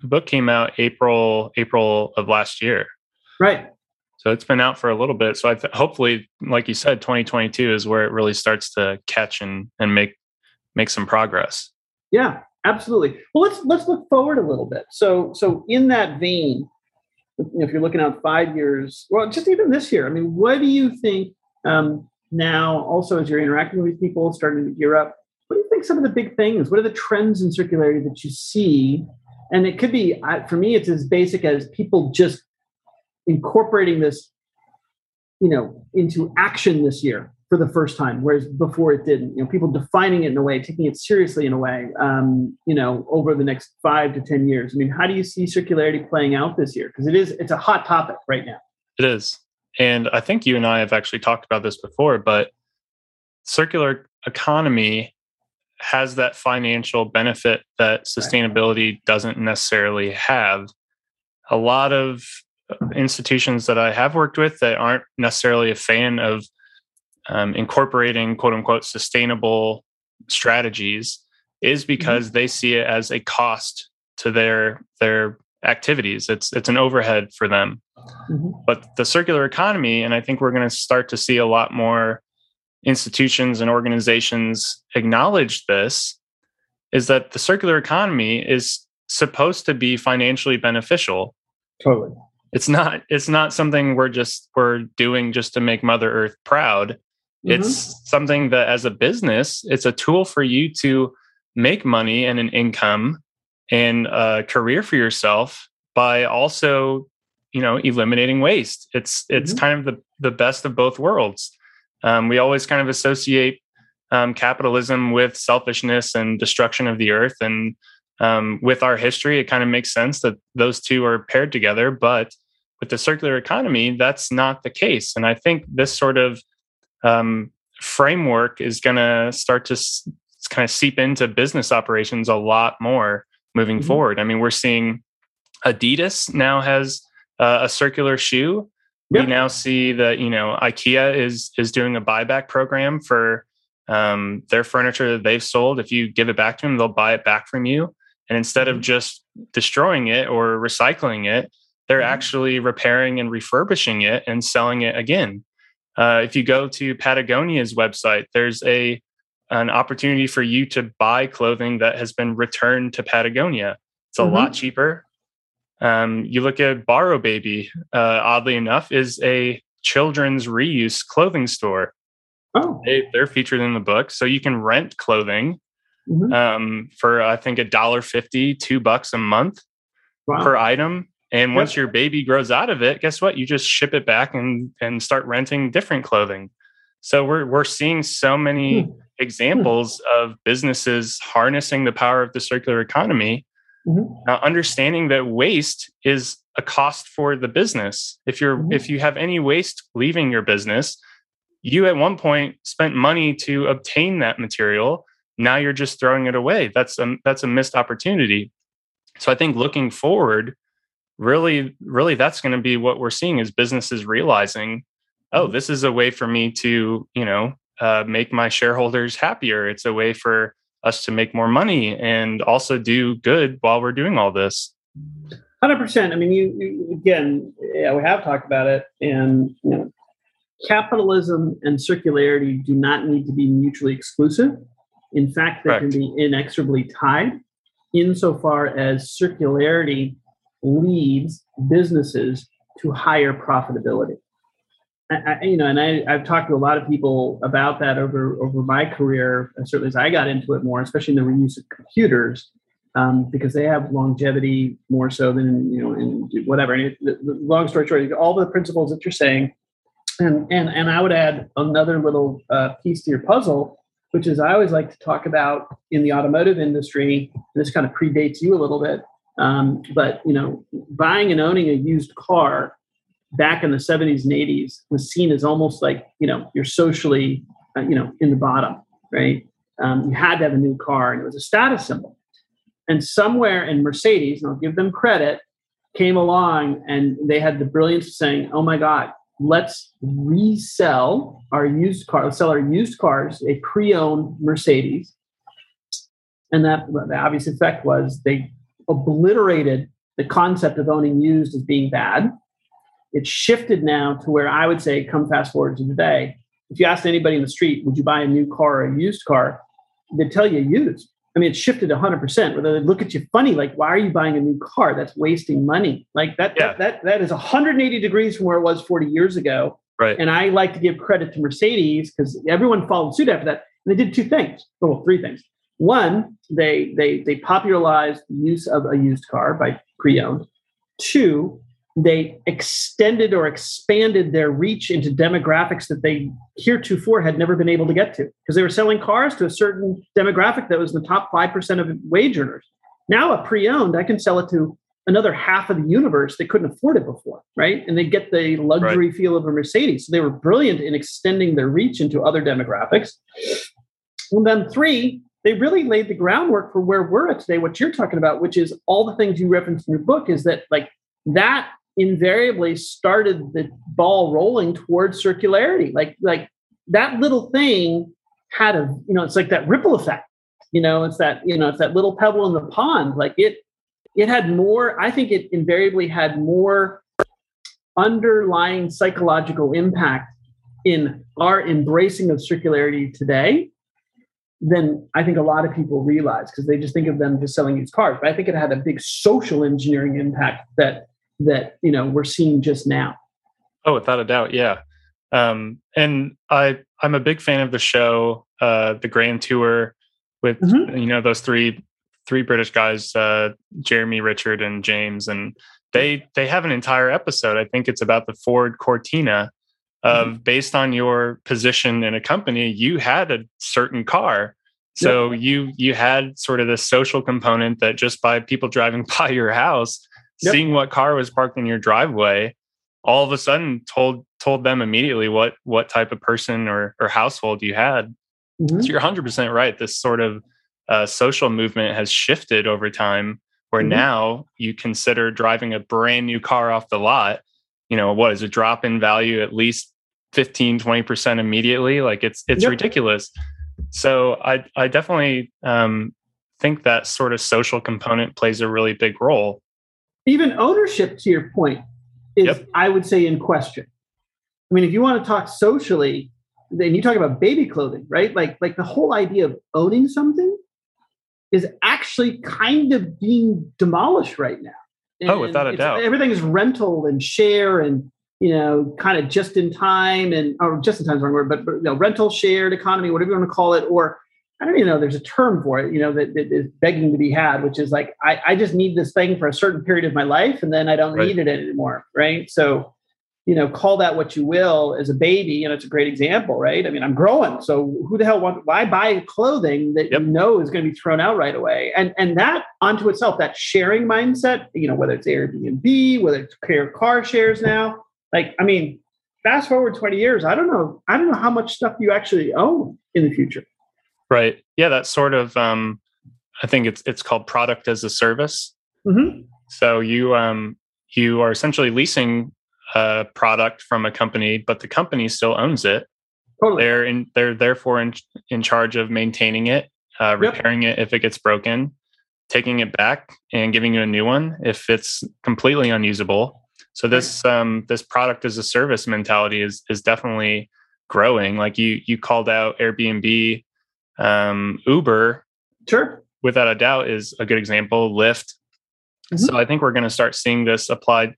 The book came out April April of last year. Right. So it's been out for a little bit. So I th- hopefully, like you said, 2022 is where it really starts to catch and and make make some progress. Yeah, absolutely. Well, let's let's look forward a little bit. So so in that vein, if you're looking out five years, well, just even this year, I mean, what do you think um, now? Also, as you're interacting with people, starting to gear up, what do you think? Some of the big things. What are the trends in circularity that you see? And it could be for me, it's as basic as people just incorporating this, you know, into action this year for the first time, whereas before it didn't. You know, people defining it in a way, taking it seriously in a way. Um, you know, over the next five to ten years. I mean, how do you see circularity playing out this year? Because it is it's a hot topic right now. It is, and I think you and I have actually talked about this before, but circular economy has that financial benefit that sustainability doesn't necessarily have. A lot of institutions that I have worked with that aren't necessarily a fan of um, incorporating quote unquote sustainable strategies is mm-hmm. because mm-hmm. they see it as a cost to their their activities. It's it's an overhead for them. Mm-hmm. But the circular economy, and I think we're going to start to see a lot more institutions and organizations acknowledge this, is that the circular economy is supposed to be financially beneficial. Totally. It's not it's not something we're just we're doing just to make Mother Earth proud. Mm-hmm. It's something that as a business, it's a tool for you to make money and an income and a career for yourself by also you know eliminating waste it's it's mm-hmm. kind of the the best of both worlds um, we always kind of associate um, capitalism with selfishness and destruction of the earth and um, with our history it kind of makes sense that those two are paired together but with the circular economy that's not the case and i think this sort of um, framework is going to start to s- kind of seep into business operations a lot more moving mm-hmm. forward. I mean, we're seeing Adidas now has uh, a circular shoe. Yep. We now see that you know IKEA is is doing a buyback program for um, their furniture that they've sold. If you give it back to them, they'll buy it back from you. And instead of mm-hmm. just destroying it or recycling it, they're mm-hmm. actually repairing and refurbishing it and selling it again. Uh, if you go to Patagonia's website, there's a an opportunity for you to buy clothing that has been returned to Patagonia. It's a mm-hmm. lot cheaper. Um, you look at Borrow Baby, uh, oddly enough, is a children's reuse clothing store. Oh. They, are featured in the book. So you can rent clothing mm-hmm. um, for, I think, a dollar fifty, two bucks a month wow. per item. And once yep. your baby grows out of it, guess what? You just ship it back and, and start renting different clothing. So we're, we're seeing so many. Hmm examples of businesses harnessing the power of the circular economy mm-hmm. understanding that waste is a cost for the business if you're mm-hmm. if you have any waste leaving your business you at one point spent money to obtain that material now you're just throwing it away that's a that's a missed opportunity so i think looking forward really really that's going to be what we're seeing is businesses realizing oh mm-hmm. this is a way for me to you know uh, make my shareholders happier. It's a way for us to make more money and also do good while we're doing all this. Hundred percent. I mean, you, you, again, yeah, we have talked about it, and you know, capitalism and circularity do not need to be mutually exclusive. In fact, they Correct. can be inexorably tied, insofar as circularity leads businesses to higher profitability. I, you know, and I, I've talked to a lot of people about that over over my career. Certainly, as I got into it more, especially in the reuse of computers, um, because they have longevity more so than you know, in whatever. And it, the, the long story short, all the principles that you're saying, and and and I would add another little uh, piece to your puzzle, which is I always like to talk about in the automotive industry. this kind of predates you a little bit, um, but you know, buying and owning a used car back in the 70s and 80s was seen as almost like you know you're socially uh, you know in the bottom right um, you had to have a new car and it was a status symbol and somewhere in mercedes and i'll give them credit came along and they had the brilliance of saying oh my god let's resell our used car sell our used cars a pre-owned mercedes and that the obvious effect was they obliterated the concept of owning used as being bad it's shifted now to where I would say, come fast forward to today. If you asked anybody in the street, would you buy a new car or a used car? They'd tell you used. I mean, it shifted 100%. Where they look at you funny, like, why are you buying a new car? That's wasting money. Like that, yeah. that, that, that is 180 degrees from where it was 40 years ago. Right. And I like to give credit to Mercedes because everyone followed suit after that. And they did two things. Well, three things. One, they they they popularized the use of a used car by pre-owned. Two, they extended or expanded their reach into demographics that they heretofore had never been able to get to because they were selling cars to a certain demographic that was in the top 5% of wage earners. Now, a pre owned, I can sell it to another half of the universe that couldn't afford it before, right? And they get the luxury right. feel of a Mercedes. So they were brilliant in extending their reach into other demographics. And then, three, they really laid the groundwork for where we're at today, what you're talking about, which is all the things you referenced in your book, is that like that invariably started the ball rolling towards circularity. Like, like that little thing had a you know it's like that ripple effect you know it's that you know it's that little pebble in the pond like it it had more i think it invariably had more underlying psychological impact in our embracing of circularity today than I think a lot of people realize because they just think of them just selling used cars. But I think it had a big social engineering impact that that you know we're seeing just now. Oh, without a doubt, yeah. Um, and I I'm a big fan of the show, uh, the Grand Tour, with mm-hmm. you know those three three British guys, uh, Jeremy, Richard, and James, and they they have an entire episode. I think it's about the Ford Cortina of mm-hmm. based on your position in a company, you had a certain car. So yep. you you had sort of this social component that just by people driving (laughs) by your house, yep. seeing what car was parked in your driveway, all of a sudden told told them immediately what what type of person or or household you had. Mm-hmm. So you're 100 percent right. This sort of uh, social movement has shifted over time, where mm-hmm. now you consider driving a brand new car off the lot. You know what is a drop in value at least 15 20% immediately like it's it's yep. ridiculous so i i definitely um, think that sort of social component plays a really big role even ownership to your point is yep. i would say in question. I mean if you want to talk socially then you talk about baby clothing right? Like like the whole idea of owning something is actually kind of being demolished right now. And oh without a doubt. everything is rental and share and you know, kind of just in time and or just in time is the wrong word, but, but you know, rental shared economy, whatever you want to call it, or I don't even know, there's a term for it, you know, that, that is begging to be had, which is like, I, I just need this thing for a certain period of my life and then I don't right. need it anymore. Right. So, you know, call that what you will as a baby. And it's a great example, right? I mean, I'm growing. So who the hell want, why buy clothing that yep. you know is going to be thrown out right away? And, and that onto itself, that sharing mindset, you know, whether it's Airbnb, whether it's car, car shares now, like, I mean, fast forward 20 years, I don't know, I don't know how much stuff you actually own in the future. Right. Yeah, that's sort of um I think it's it's called product as a service. Mm-hmm. So you um you are essentially leasing a product from a company, but the company still owns it. Totally. They're in they're therefore in in charge of maintaining it, uh, repairing yep. it if it gets broken, taking it back and giving you a new one if it's completely unusable so this um, this product as a service mentality is is definitely growing. Like you you called out Airbnb, um, Uber, sure, without a doubt is a good example. Lyft. Mm-hmm. So I think we're going to start seeing this applied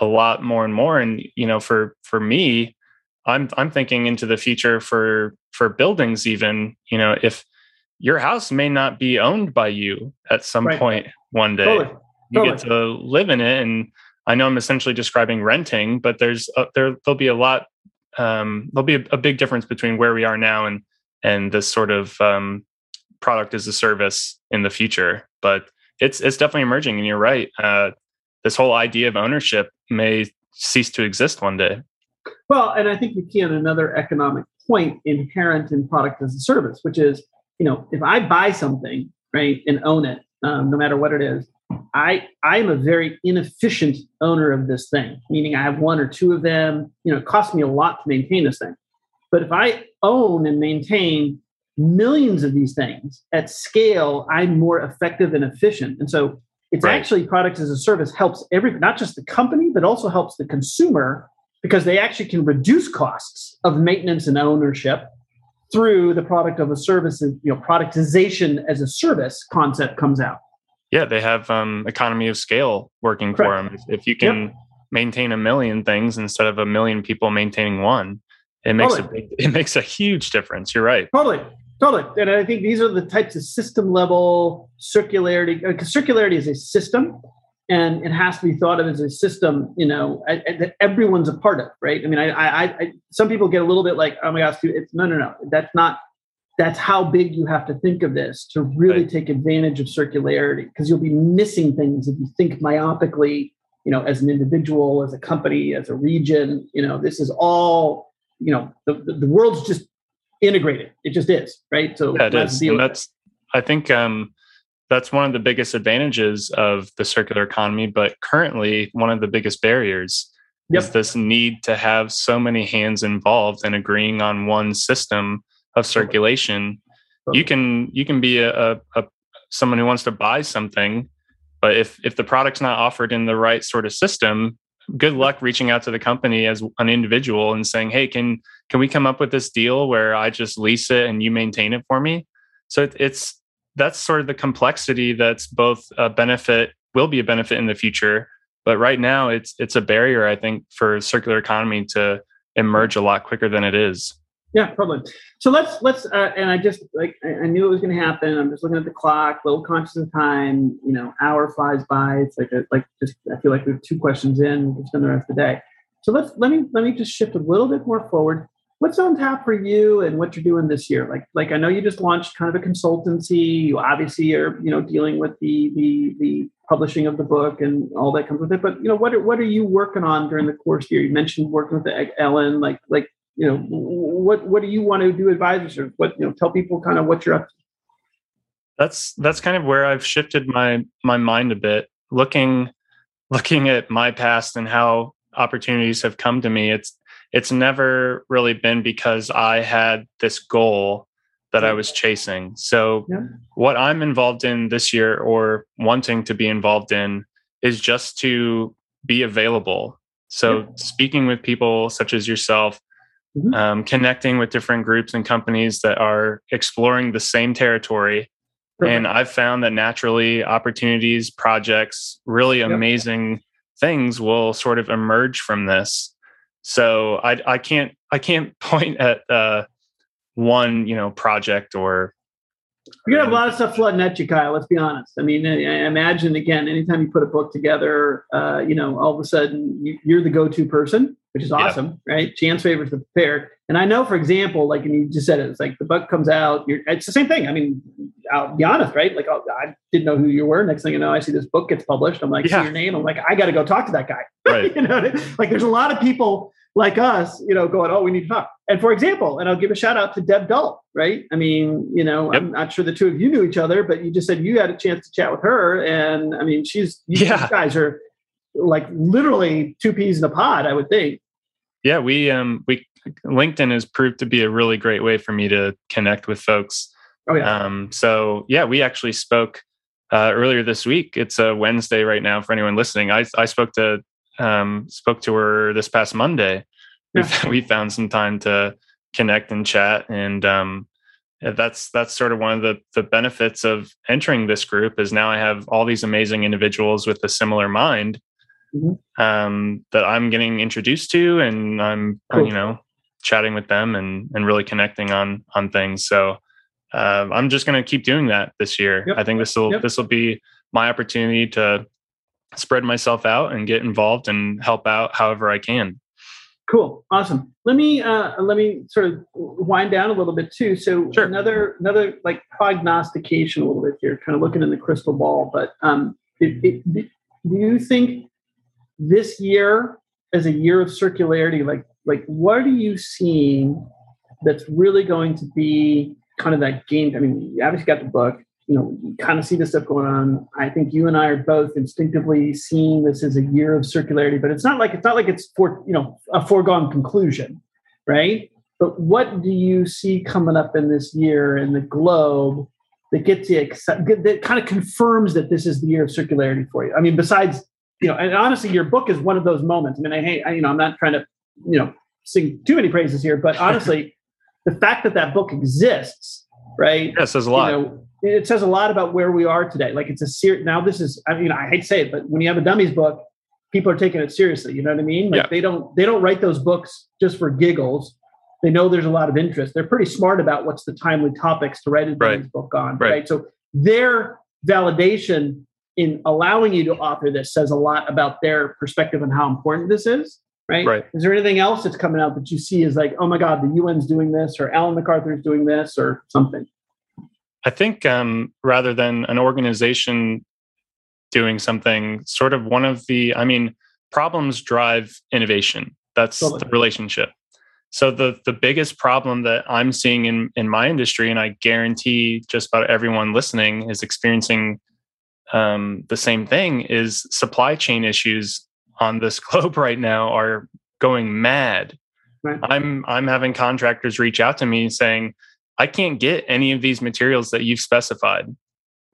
a lot more and more. And you know, for for me, I'm I'm thinking into the future for for buildings. Even you know, if your house may not be owned by you at some right. point one day, totally. you totally. get to live in it and I know I'm essentially describing renting, but there's a, there there'll be a lot um, there'll be a, a, big difference between where we are now and and this sort of um, product as a service in the future. But it's it's definitely emerging, and you're right. Uh, this whole idea of ownership may cease to exist one day. Well, and I think you key on another economic point inherent in product as a service, which is you know if I buy something right and own it, um, no matter what it is, I I'm a very inefficient owner of this thing, meaning I have one or two of them. You know, it costs me a lot to maintain this thing. But if I own and maintain millions of these things at scale, I'm more effective and efficient. And so it's right. actually product as a service helps every not just the company, but also helps the consumer because they actually can reduce costs of maintenance and ownership through the product of a service and you know productization as a service concept comes out yeah, they have um, economy of scale working Correct. for them. If you can yep. maintain a million things instead of a million people maintaining one, it makes totally. a big, it makes a huge difference. You're right. Totally, totally. And I think these are the types of system level circularity. Because uh, circularity is a system, and it has to be thought of as a system. You know that everyone's a part of. Right. I mean, I, I, I some people get a little bit like, oh my gosh, it's no, no, no. That's not that's how big you have to think of this to really right. take advantage of circularity because you'll be missing things if you think myopically you know as an individual as a company as a region you know this is all you know the, the, world's just integrated it just is right so yeah, it is. and that's i think um that's one of the biggest advantages of the circular economy but currently one of the biggest barriers yep. is this need to have so many hands involved and agreeing on one system of circulation. You can you can be a, a, a someone who wants to buy something, but if if the product's not offered in the right sort of system, good luck reaching out to the company as an individual and saying, "Hey, can can we come up with this deal where I just lease it and you maintain it for me?" So it, it's that's sort of the complexity that's both a benefit will be a benefit in the future, but right now it's it's a barrier I think for circular economy to emerge a lot quicker than it is. Yeah, probably. So let's let's uh, and I just like I knew it was going to happen. I'm just looking at the clock, little conscious of time. You know, hour flies by. It's like a, like just I feel like we have two questions in. We'll spend the rest of the day. So let's let me let me just shift a little bit more forward. What's on tap for you and what you're doing this year? Like like I know you just launched kind of a consultancy. You obviously are you know dealing with the the the publishing of the book and all that comes with it. But you know what are, what are you working on during the course year? You mentioned working with Ellen. Like like you know what what do you want to do advisors or what you know tell people kind of what you're up to? That's that's kind of where i've shifted my my mind a bit. Looking looking at my past and how opportunities have come to me it's it's never really been because i had this goal that i was chasing. So yeah. what i'm involved in this year or wanting to be involved in is just to be available. So yeah. speaking with people such as yourself mm-hmm. um, connecting with different groups and companies that are exploring the same territory. Perfect. And I've found that naturally opportunities, projects, really yep. amazing things will sort of emerge from this. So I, I can't I can't (laughs) point at uh, one you know project or you're gonna have a lot of stuff flooding at you, Kyle. Let's be honest. I mean, I imagine again, anytime you put a book together, uh, you know, all of a sudden you, are the go-to person, which is awesome, yeah. right? Chance favors the prepared. And I know, for example, like, and you just said it, it's like the book comes out. it's the same thing. I mean, I'll be honest, right? Like, I'll, I did not know who you were. Next thing you know, I see this book gets published. I'm like, yeah. see your name. I'm like, I got to go talk to that guy. (laughs) Right. you know, like, there's a lot of people like us, you know, going, oh, we need to talk. And for example, and I'll give a shout out to Deb Dull, right? I mean, you know, yep. I'm not sure the two of you knew each other, but you just said you had a chance to chat with her. And I mean, she's, you yeah. guys are like literally two peas in a pod, I would think. Yeah, we, um, we, LinkedIn has proved to be a really great way for me to connect with folks. Oh, yeah. Um, so yeah, we actually spoke uh, earlier this week. It's a Wednesday right now for anyone listening. I, I spoke to um, spoke to her this past Monday. Yeah. (laughs) We, found some time to connect and chat, and um, that's that's sort of one of the the benefits of entering this group is now I have all these amazing individuals with a similar mind mm-hmm. um, that I'm getting introduced to, and I'm cool. you know chatting with them and and really connecting on on things. So uh, I'm just going to keep doing that this year. Yep. I think this will yep. this will be my opportunity to spread myself out and get involved and help out however I can. Cool, awesome. Let me uh, let me sort of wind down a little bit too. So sure. another another like prognostication a little bit here, kind of looking in the crystal ball. But um, it, it, do you think this year as a year of circularity, like like what are you seeing that's really going to be kind of that game? I mean, you obviously got the book you know, you kind of see this stuff going on. I think you and I are both instinctively seeing this as a year of circularity, but it's not like it's not like it's for you know a foregone conclusion, right? But what do you see coming up in this year in the globe that gets you that kind of confirms that this is the year of circularity for you? I mean, besides you know, and honestly, your book is one of those moments. I mean, I hate, I, you know, I'm not trying to you know sing too many praises here, but honestly, (laughs) the fact that that book exists, right? Yeah, says a lot. You know, it says a lot about where we are today. Like it's a serious. Now this is. I mean, I hate to say it, but when you have a dummies book, people are taking it seriously. You know what I mean? Like yeah. they don't they don't write those books just for giggles. They know there's a lot of interest. They're pretty smart about what's the timely topics to write a dummies right. book on. Right. right. So their validation in allowing you to author this says a lot about their perspective on how important this is. Right? right. Is there anything else that's coming out that you see is like, oh my God, the UN's doing this, or Ellen MacArthur's doing this, or something? I think um, rather than an organization doing something, sort of one of the, I mean, problems drive innovation. That's totally. the relationship. So the the biggest problem that I'm seeing in in my industry, and I guarantee just about everyone listening is experiencing um, the same thing, is supply chain issues on this (laughs) globe right now are going mad. Right. I'm I'm having contractors reach out to me saying, I can't get any of these materials that you've specified.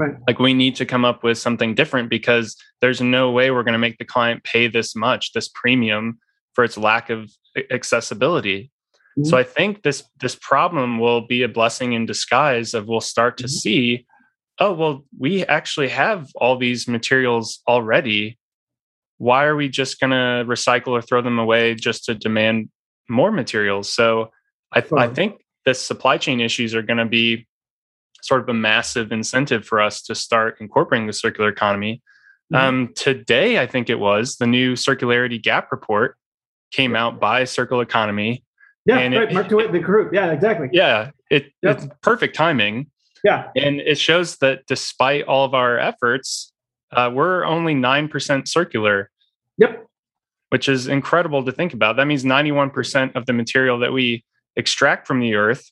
Right. Like we need to come up with something different because there's no way we're going to make the client pay this much, this premium for its lack of accessibility. Mm-hmm. So I think this this problem will be a blessing in disguise of we'll start to mm-hmm. see, oh well, we actually have all these materials already. Why are we just going to recycle or throw them away just to demand more materials? So I, th- I think the supply chain issues are going to be sort of a massive incentive for us to start incorporating the circular economy. Mm-hmm. Um, today, I think it was the new circularity gap report came out by Circle Economy. Yeah, and right. It, Mark DeWitt, the group. Yeah, exactly. Yeah, it, yep. it's perfect timing. Yeah, and it shows that despite all of our efforts, uh, we're only nine percent circular. Yep, which is incredible to think about. That means ninety-one percent of the material that we extract from the earth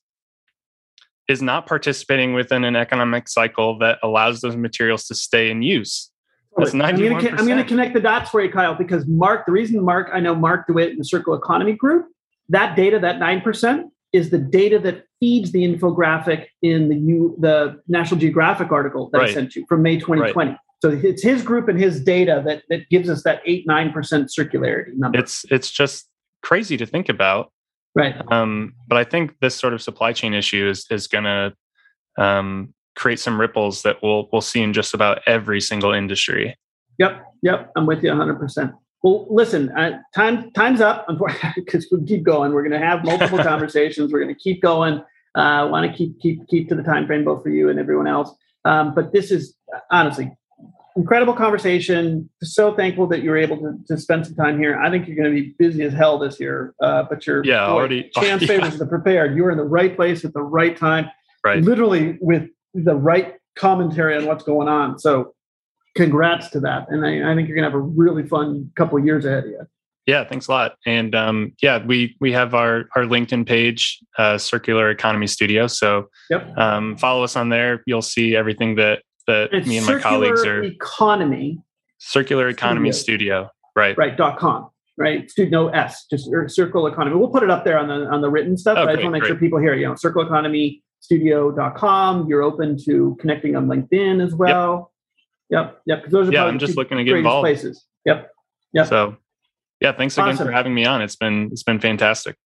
is not participating within an economic cycle that allows those materials to stay in use. That's 91%. I'm going to connect the dots for you, Kyle, because Mark, the reason Mark, I know Marc de Wit in the Circle Economy Group, that data, that 9%, is the data that feeds the infographic in the U, the National Geographic article that right. I sent you from May 2020. Right. So it's his group and his data that, that gives us that 8 9% circularity number. It's, it's just crazy to think about. Right. Um, but I think this sort of supply chain issue is is going to um, create some ripples that we'll we'll see in just about every single industry. Yep. Yep. I'm with you 100. percent Well, listen, uh, time time's up. (laughs) Because we keep going. We're going to have multiple (laughs) conversations. We're going to keep going. I uh, want to keep keep keep to the time frame both for you and everyone else. Um, but this is honestly incredible conversation. So thankful that you were able to, to spend some time here. I think you're going to be busy as hell this year, uh, but you're yeah boy, already (laughs) chance yeah. favors the prepared. You're in the right place at the right time, right? Literally with the right commentary on what's going on. So, congrats to that, and I, I think you're going to have a really fun couple of years ahead of you. Yeah, thanks a lot. And um, yeah, we we have our our LinkedIn page, uh, Circular Economy Studio. So yep. um, follow us on there. You'll see everything that that it's me and my colleagues are economy. Circular economy studio, studio. right. Right dot com right? No s just circle economy. We'll put it up there on the on the written stuff okay, but i just want to make great. sure people hear you know circle economy studio.com you're open to connecting on linkedin as well. Yep yep because those are yeah i'm just looking to get involved. places. Yep yep. So yeah thanks again awesome. for having me on. It's been it's been fantastic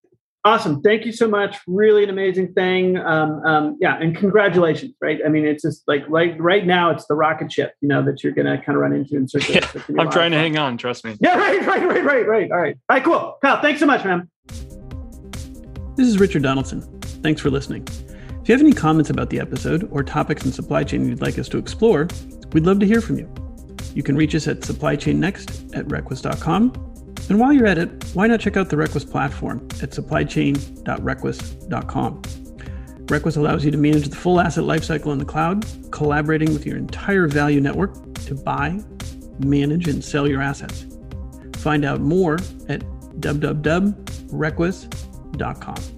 Awesome. Thank you so much. Really an amazing thing. Um, um, yeah, and congratulations, right? I mean, it's just like right right now, it's the rocket ship, you know, that you're going to kind of run into in circle. Yeah, I'm trying to hang on. Trust me. Yeah, right, right, right, right, right. All right. All right, cool. Kyle, thanks so much, man. This is Richard Donaldson. Thanks for listening. If you have any comments about the episode or topics in supply chain you'd like us to explore, we'd love to hear from you. You can reach us at supplychainnext at requis.com and while you're at it, why not check out the Requis platform at supplychain.requis.com. Requis allows you to manage the full asset lifecycle in the cloud, collaborating with your entire value network to buy, manage, and sell your assets. Find out more at www.requis.com.